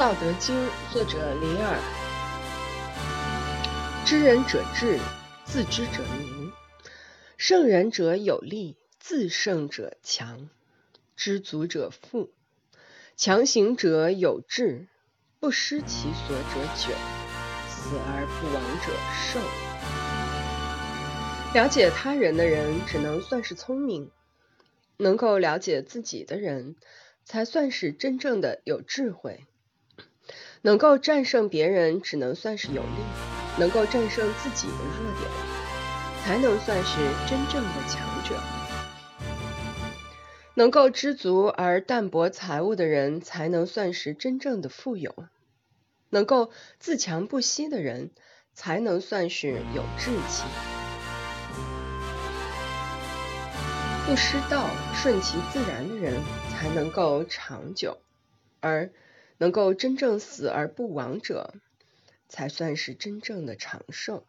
道德经，作者李耳。知人者智，自知者明。胜人者有力，自胜者强。知足者富，强行者有志。不失其所者久，死而不亡者寿。了解他人的人，只能算是聪明；能够了解自己的人，才算是真正的有智慧。能够战胜别人，只能算是有力；能够战胜自己的弱点，才能算是真正的强者。能够知足而淡泊财物的人，才能算是真正的富有；能够自强不息的人，才能算是有志气。不失道、顺其自然的人，才能够长久；而能够真正死而不亡者，才算是真正的长寿。